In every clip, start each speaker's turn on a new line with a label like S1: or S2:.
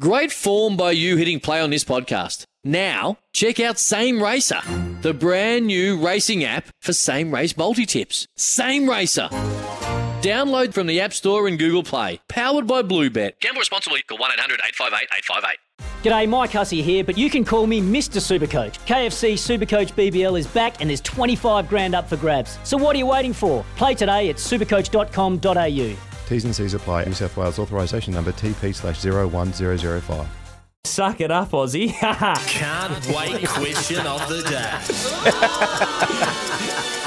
S1: Great form by you hitting play on this podcast. Now, check out Same Racer, the brand new racing app for same race multi tips. Same Racer. Download from the App Store and Google Play. Powered by Bluebet. Gamble responsibly. Call 1 800 858 858.
S2: G'day, Mike Hussey here, but you can call me Mr. Supercoach. KFC Supercoach BBL is back and there's 25 grand up for grabs. So what are you waiting for? Play today at supercoach.com.au.
S3: T's and C's apply. New South Wales authorisation number TP slash 01005.
S2: Suck it up, Aussie.
S4: Can't wait question of the day.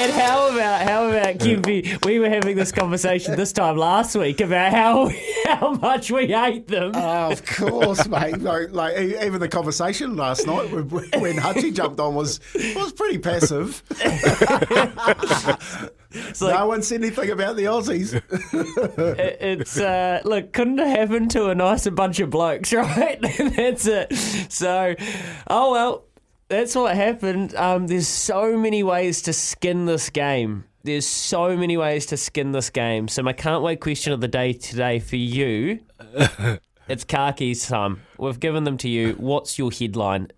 S2: And how about how about Kempy? We were having this conversation this time last week about how how much we hate them.
S5: Oh, of course, mate. Like, like even the conversation last night when, when Hutchie jumped on was was pretty passive. no one said anything about the Aussies.
S2: It- it's uh, look couldn't have happened to a nicer bunch of blokes, right? That's it. So, oh well, that's what happened. Um, there's so many ways to skin this game. There's so many ways to skin this game. So my can't wait question of the day today for you. it's keys time. We've given them to you. What's your headline?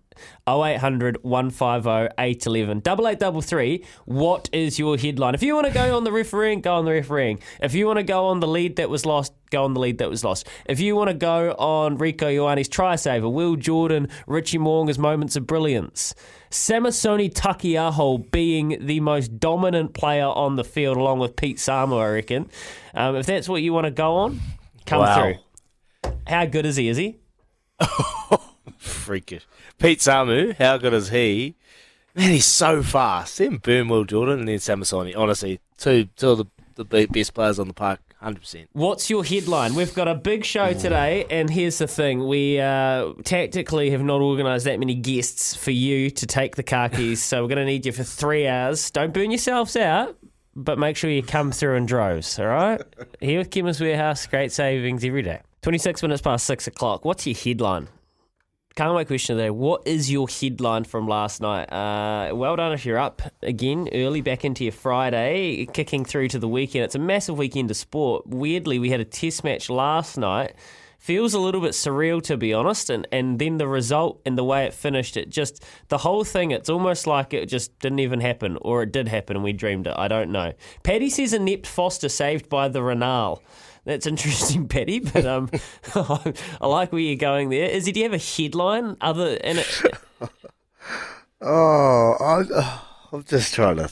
S2: 0800 150 811 8833. What is your headline? If you want to go on the refereeing, go on the refereeing. If you want to go on the lead that was lost, go on the lead that was lost. If you want to go on Rieko Ioane's try saver, Will Jordan, Richie Mo'unga's moments of brilliance, Samisoni Taukei'aho being the most dominant player on the field along with Pete Samu, I reckon. Um, if that's what you want to go on, come
S6: Wow.
S2: through. How good is he? Is he?
S6: Freakish. Pete Samu, how good is he? Man, he's so fast. Then Burnwell Jordan and then Samisoni. Honestly, two two of the, the best players on the park, 100%.
S2: What's your headline? We've got a big show today, and here's the thing: we uh, tactically have not organised that many guests for you to take the car keys, so we're going to need you for three hours. Don't burn yourselves out, but make sure you come through in droves. All right? Here with Kim's Warehouse, great savings every day. Twenty-six minutes past six o'clock. What's your headline? Can't wait question of the day. What is your headline from last night? Uh, well done if you're up again early back into your Friday, kicking through to the weekend. It's a massive weekend of sport. Weirdly, we had a test match last night. Feels a little bit surreal to be honest, and, and then the result and the way it finished, it just the whole thing. It's almost like it just didn't even happen, or it did happen and we dreamed it. I don't know. Paddy says inept Foster saved by the Raynal. That's interesting, Petty. But um, I like where you're going there. Is Izzy, do you have a headline other? And it,
S6: Oh, I, I'm just trying to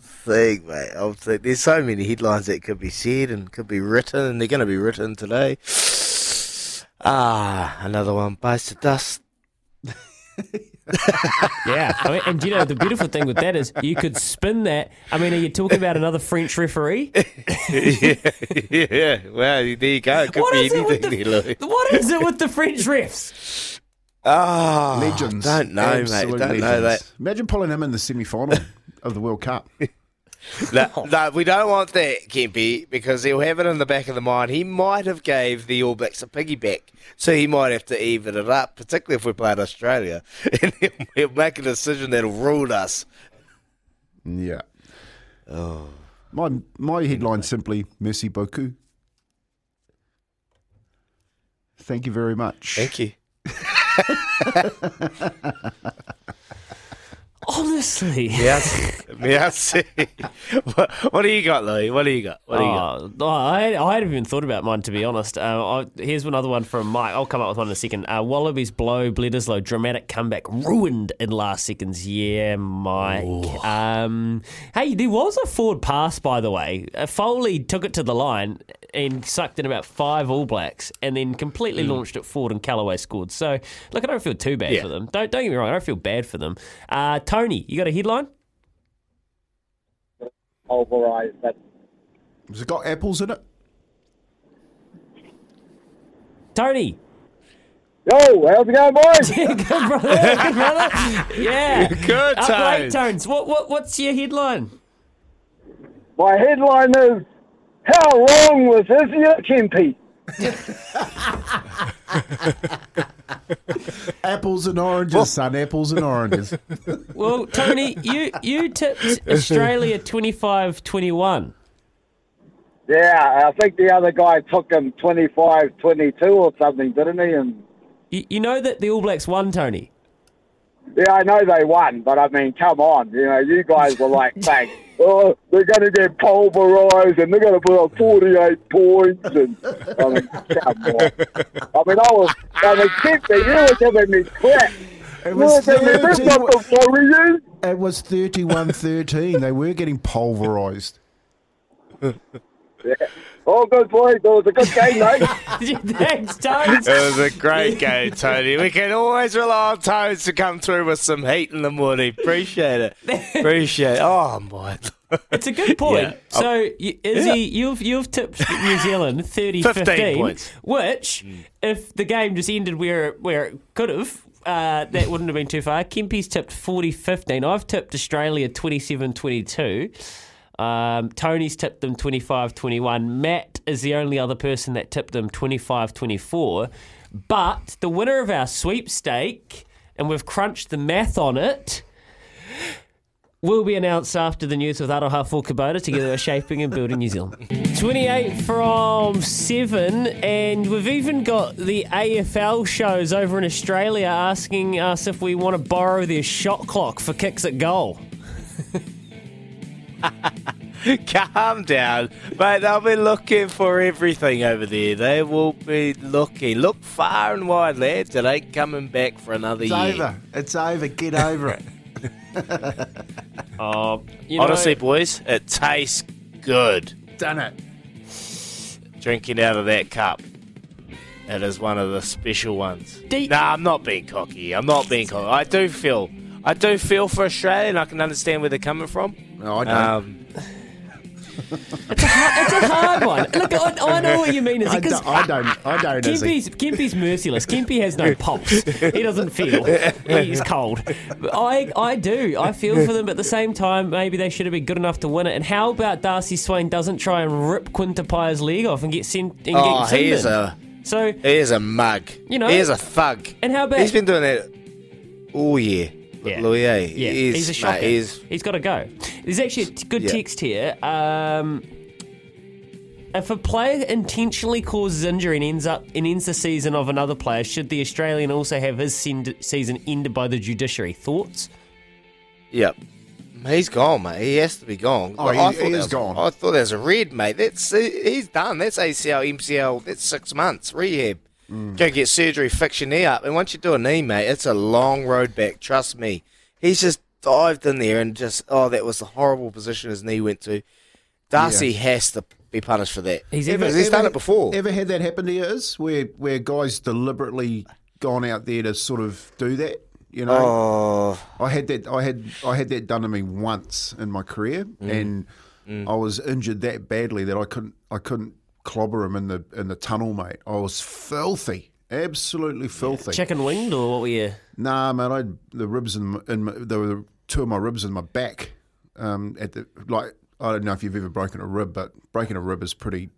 S6: think, mate. I'm think, there's so many headlines that could be said and could be written, and they're going to be written today. Ah, another one bites the dust.
S2: Yeah, I mean, and you know the beautiful thing with that is you could spin that. I mean, are you talking about another French referee?
S6: yeah, yeah. Well, there you go. It could
S2: What
S6: be
S2: is it with
S6: anything,
S2: the-
S6: there,
S2: What is it with the French refs?
S6: Ah,
S5: Legends.
S6: Don't know,
S5: Absolute
S6: mate. Don't know that.
S5: Imagine pulling him in the semi final of the World Cup.
S6: No, no, we don't want that, Kempy, because he'll have it in the back of the mind. He might have gave the All Blacks a piggyback, so he might have to even it up, particularly if we played Australia, and he'll, he'll make a decision that'll rule us.
S5: Yeah. Oh. My my headline simply merci beaucoup. Thank you very much.
S6: Thank you.
S2: Honestly.
S6: Yes. Yes. what, what do you got, Louis? What do you got? What do you got?
S2: Oh, no, I, I hadn't even thought about mine to be honest. Uh, I, here's another one from Mike. I'll come up with one in a second. Uh, Wallabies blow Bledisloe dramatic comeback ruined in last seconds. Yeah, Mike. Um, hey, there was a forward pass by the way. Uh, Foley took it to the line and sucked in about five All Blacks, and then completely launched it forward, and Kellaway scored. So look, I don't feel too bad
S6: Yeah.
S2: for them. Don't don't get me wrong. I don't feel bad for them. Uh, Tony, you got a headline?
S7: Pulverised. But
S5: Has it got apples in it?
S2: Tony.
S7: yo, how's it going, boys?
S2: good brother, good brother. Yeah,
S6: Good
S2: Uh, great
S6: tones.
S2: tones. What what what's your headline?
S7: My headline is How wrong was this year, Kempy?
S5: Apples and oranges, son. Apples and oranges.
S2: Well, Tony, you you tipped Australia 25-21.
S7: Yeah, I think the other guy took him 25 22 or something, didn't he? And
S2: You, you know that the All Blacks won, Tony.
S7: yeah, I know they won, but I mean, come on. You know, you guys were like, bang, oh, they're going to get pulverised and they're going to put up 48 points. And I mean, come on. I mean, I was, I mean, Kempy, you were giving me crap.
S5: It was
S7: were giving this not the Warriors.
S5: It was 31 13. They were getting pulverised.
S7: Oh, good boy. It was a good game, mate.
S2: Thanks, Tones.
S6: It was a great game, Tony. We can always rely on Tones to come through with some heat in the morning. Appreciate it. Appreciate it. Oh, my.
S2: It's a good point.
S6: Yeah.
S2: So, you, Izzy, you've you've tipped New Zealand 30-15,
S6: 15 points.
S2: which, if the game just ended where it- where it could have, uh, that wouldn't have been too far. Kempy's tipped 40-15. I've tipped Australia 27-22. Um, Tony's tipped them 25-21. Matt is the only other person that tipped them 25-24. But the winner of our sweepstake, and we've crunched the math on it, will be announced after the news with Aroha for Kubota together with Shaping and Building New Zealand. 28 from 7, and we've even got the AFL shows over in Australia asking us if we want to borrow their shot clock for kicks at goal.
S6: Calm down. Mate, they'll be looking for everything over there. They will be looking. Look far and wide, lads. It ain't coming back for another
S5: It's
S6: year.
S5: It's over. It's over. Get over it.
S2: Oh, you know,
S6: Honestly, boys, it tastes good
S5: Done it.
S6: drinking out of that cup. It is one of the special ones.
S2: Deep-
S6: Nah, I'm not being cocky. I'm not being cocky. I do feel, I do feel for Australia, and I can understand where they're coming from.
S5: No, I don't.
S6: Um,
S2: it's a hard one. Look, I, I know what you mean, is
S5: I,
S2: because
S5: don't, I don't. I don't. Izzy.
S2: Kempy's, Kempy's merciless. Kempy has no pulse. He doesn't feel. He's cold. I, I do. I feel for them, but at the same time, maybe they should have been good enough to win it. And how about Darcy Swain doesn't try and rip Quinn Tupaea's leg off and get sent and
S6: oh,
S2: get
S6: he is
S2: Timbin?
S6: a,
S2: So,
S6: he is a mug.
S2: You know-
S6: he is a thug.
S2: and how about
S6: He's been doing that all year.
S2: Yeah.
S6: Louis, eh?
S2: Yeah,
S6: He's,
S2: he's a
S6: mate,
S2: shocker.
S6: he's-
S2: he's got to go. There's actually a t- good
S6: Yeah.
S2: text here. Um, if a player intentionally causes injury and ends up and ends the season of another player, should the Australian also have his send- season ended by the judiciary? Thoughts?
S6: Yep. He's gone, mate. He has to be gone.
S5: Oh,
S6: But
S5: he-
S6: I thought
S5: he
S6: that
S5: is
S6: was-
S5: gone.
S6: I thought that was a red, mate. That's he's done. That's ACL, MCL. That's six months rehab.
S5: Mm.
S6: Go get surgery, fix your knee up, and once you do a knee, mate, it's a long road back. Trust me. He's just dived in there and just oh, that was the horrible position his knee went to. Darcy has to be punished for that.
S2: He's
S6: ever, he's done it before.
S5: Ever had that happen to you? Is where where guys deliberately gone out there to sort of do that? You know,
S6: Oh,
S5: I had that. I had I had that done to me once in my career,
S6: Mm.
S5: and I was injured that badly that I couldn't I couldn't clobber him in the in the tunnel, mate. I was filthy, absolutely filthy.
S2: Chicken winged or what were you?
S5: Nah, man, I had the ribs in my, in my there were two of my ribs in my back. Um, at the like, I don't know if you've ever broken a rib, but breaking a rib is pretty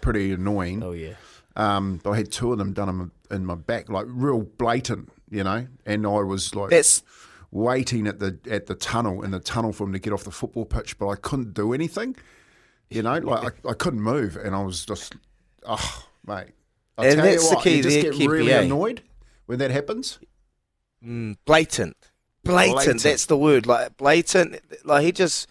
S5: pretty annoying.
S2: Oh yeah.
S5: Um, but I had two of them done in my, in my back, like real blatant, you know. And I was like
S6: that's
S5: waiting at the at the tunnel in the tunnel for him to get off the football pitch, but I couldn't do anything. You know, like I, I couldn't move, and I was just, oh, mate. I
S6: And
S5: tell
S6: that's
S5: you
S6: the
S5: what,
S6: key
S5: you just
S6: there,
S5: get really
S6: eh?
S5: annoyed when that happens.
S6: mm, blatant. blatant,
S5: Blatant.
S6: That's the word. Like blatant. Like he just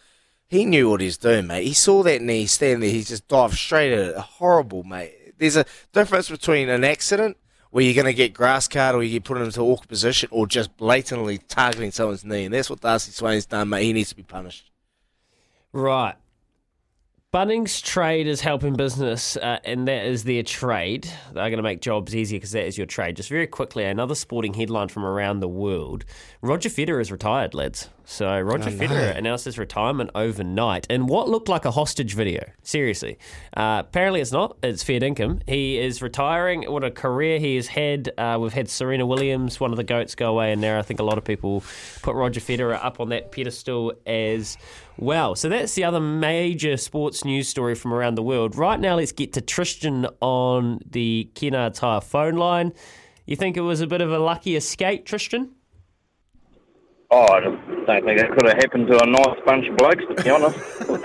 S6: he knew what he's doing, mate. He saw that knee stand there. He just dived straight at it. Horrible, mate. There's a difference between an accident where you're going to get grass card or you get put into awkward position or just blatantly targeting someone's knee. And that's what Darcy Swain's done, mate. He needs to be punished.
S2: Right. Bunnings Trade is helping business, uh, and that is their trade. They're going to make jobs easier because that is your trade. Just very quickly, another sporting headline from around the world: Roger Federer is retired, lads. So Roger Federer announced his retirement overnight in what looked like a hostage video. Seriously, uh, apparently it's not. It's fair income. He is retiring. What a career he has had. Uh, we've had Serena Williams, one of the goats, go away, and now I think a lot of people put Roger Federer up on that pedestal as well. So that's the other major sports news story from around the world. Right now, let's get to Tristan on the Kennards Hire phone line. You think it was a bit of a lucky escape, Tristan?
S8: Oh, I just don't think that could have happened to a nice bunch of blokes, to be honest. I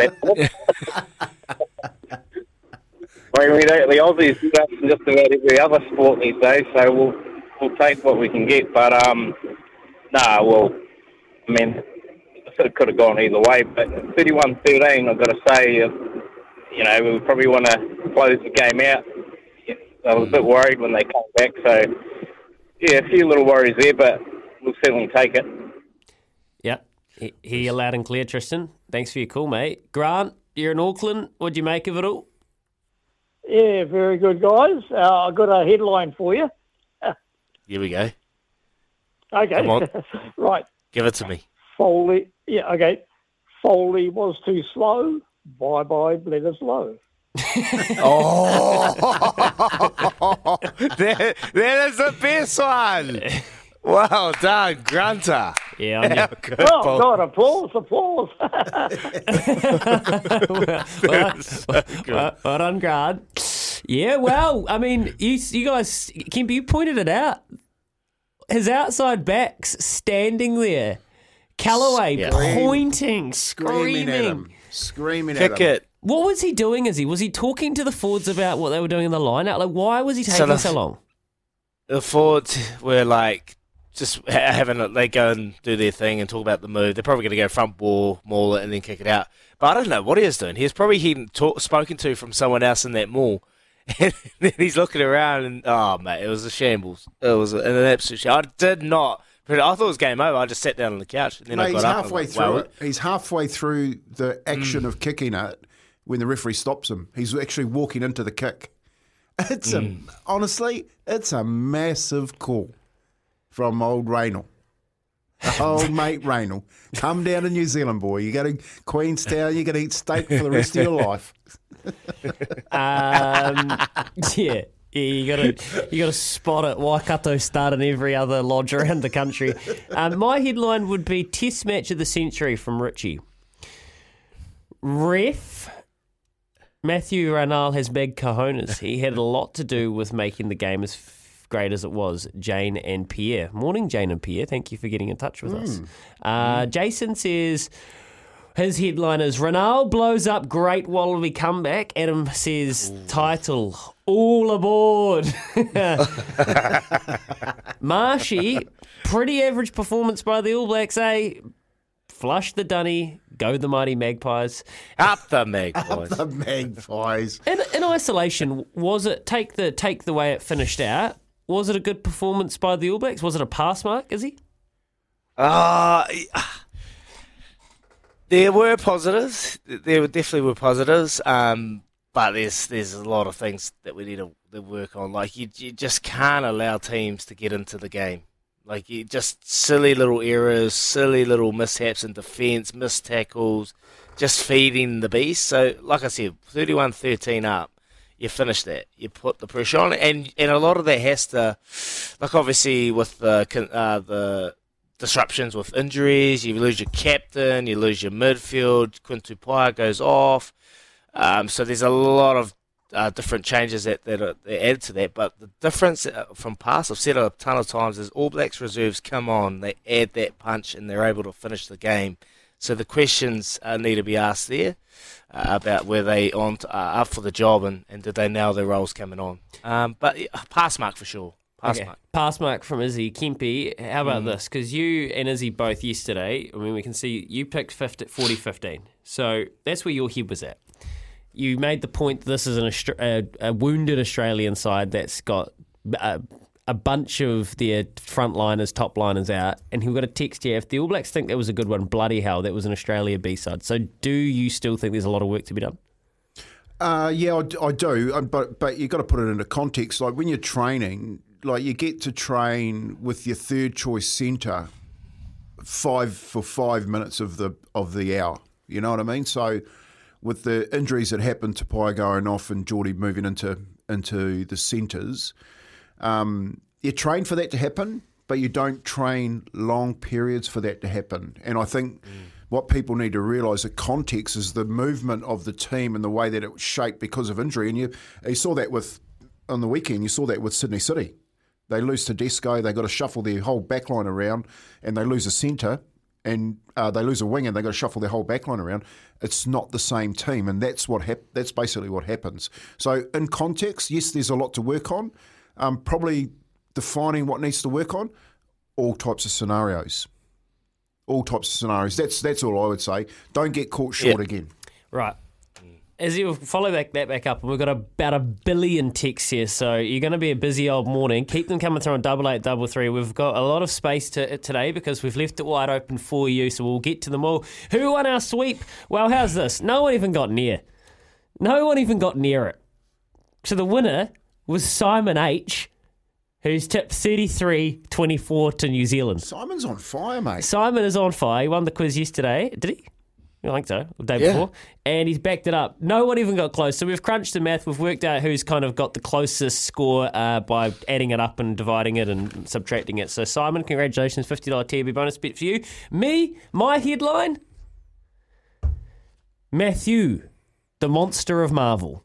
S8: mean, we don't, the Aussies in just about every other sport these days, so we'll we'll take what we can get. But um, nah, well, I mean, it could have gone either way. But 31-13, I've got to say, uh, you know, we probably want to close the game out. I was a bit worried when they came back, so yeah, a few little worries there, but we'll certainly take it.
S2: Yep. He- Hear loud and clear, Tristan. Thanks for your call, mate. Grant, you're in Auckland. What'd you make of it all?
S9: Yeah, very good, guys. Uh, I've got a headline for you.
S6: Here we go.
S9: Okay.
S6: Come on.
S9: right.
S6: Give it to me.
S9: Foley. Yeah, okay. Foley was too slow. Bye bye, Bledisloe.
S6: Oh, that, that is the best one. Well done, Grunter.
S2: Yeah, on your,
S6: Good
S9: Oh,
S6: ball.
S9: God, applause, applause.
S2: well, well, well done, Grant. Yeah, well, I mean, you, you guys, Kempy, you pointed it out. His outside backs standing there. Kellaway
S6: Yeah.
S2: pointing,
S5: Screaming at
S2: screaming.
S5: him. Screaming at
S6: Kick
S5: him.
S6: it.
S2: What was he doing? Is he was he talking to the Fords about what they were doing in the lineup? Like, why was he
S6: So
S2: taking
S6: the-
S2: so long?
S6: The Fords were like just having it. They go and do their thing and talk about the move. They're probably going to go front ball, maul it, and then kick it out. But I don't know what he was doing. He was probably getting talk, spoken to from someone else in that maul. And then he's looking around and oh mate, it was a shambles. It was an absolute shambles. I did not. But I thought it was game over. I just sat down on the couch and then
S5: Mate,
S6: I got
S5: he's
S6: up.
S5: halfway through it. He's halfway through the
S6: Mm.
S5: action of kicking it when the referee stops him. He's actually walking into the kick. It's
S6: Mm.
S5: a honestly, it's a massive call from old Raynal. Old mate Raynal. Come down to New Zealand, boy. You go to Queenstown, you're going to eat steak for the rest of your life.
S2: Um, yeah. Yeah, you gotta you gotta spot it. Waikato start in every other lodge around the country. Um, my headline would be Test Match of the Century from Richie. Ref Matthew Raynal has big cojones. He had a lot to do with making the game as great as it was. Jane and Pierre. Morning, Jane and Pierre. Thank you for getting in touch with us. Uh, Jason says. His headline is Raynal blows up Great Wallaby comeback. Adam says title All aboard. Marshy, pretty average performance by the All Blacks, eh? Flush the dunny, go the mighty magpies.
S6: Up the magpies.
S5: Up The magpies.
S2: In, in isolation, was it take the take the way it finished out? Was it a good performance by the All Blacks? Was it a pass mark? Is he?
S6: Uh, there were positives. There definitely were positives. Um, but there's there's a lot of things that we need to, to work on. Like you, you just can't allow teams to get into the game. Like you just silly little errors, silly little mishaps in defence, missed tackles, just feeding the beast. So, like I said, 31-13 up, you finish that. You put the pressure on, and and a lot of that has to, like obviously with the uh, the disruptions with injuries, you lose your captain, you lose your midfield. Quinn Tupaea goes off, um, so there's a lot of uh, different changes that that, are, that add to that. But the difference uh, from past, I've said it a ton of times, is All Blacks reserves come on, they add that punch, and they're able to finish the game. So the questions uh, need to be asked there uh, about were they on uh, up for the job and, and did they nail their roles coming on. Um, but yeah, pass mark for sure, Pass
S2: Okay.
S6: mark.
S2: Pass mark from Izzy Kempe. How about this? Because you and Izzy both yesterday, I mean, we can see you picked 50, 40 15. So that's where your head was at. You made the point that this is an Austra- a, a wounded Australian side that's got a, a bunch of their frontliners, top liners out. And we got a text here. If the All Blacks think that was a good one, bloody hell, that was an Australia B side. So do you still think there's a lot of work to be done?
S5: Uh, yeah, I do, um, but but you got to put it into context. Like when you're training, like you get to train with your third choice centre five for five minutes of the of the hour. You know what I mean? So with the injuries that happened to Pai going off and Geordie moving into into the centres, um, you train for that to happen, but you don't train long periods for that to happen. And I think what people need to realise the context is the movement of the team and the way that it was shaped because of injury. And you, you saw that with on the weekend. You saw that with Sydney City. They lose to Tedesco. They got to shuffle their whole backline around, and they lose a centre, and uh, they lose a wing, and they've got to shuffle their whole backline around. It's not the same team, and that's what hap- that's basically what happens. So, in context, yes, there's a lot to work on. Um, probably defining what needs to work on, all types of scenarios, all types of scenarios. That's that's all I would say. Don't get caught short
S6: Yeah.
S5: again.
S2: Right. As you follow back that back up, and we've got about a billion texts here, so you're going to be a busy old morning. Keep them coming through on double eight double three. We've got a lot of space to, today because we've left it wide open for you, so we'll get to them all. Who won our sweep? Well, how's this? No one even got near. No one even got near it. So the winner was Simon H, who's tipped 33-24 to New Zealand.
S5: Simon's on fire, mate.
S2: Simon is on fire. He won the quiz yesterday. Did he? I think so. The day
S6: Yeah.
S2: before. And he's backed it up. No one even got close. So we've crunched the math. We've worked out who's kind of got the closest score uh, by adding it up and dividing it and subtracting it. So, Simon, congratulations. $50 TB bonus bit for you. Me, my headline Matthew, the monster of Marvel.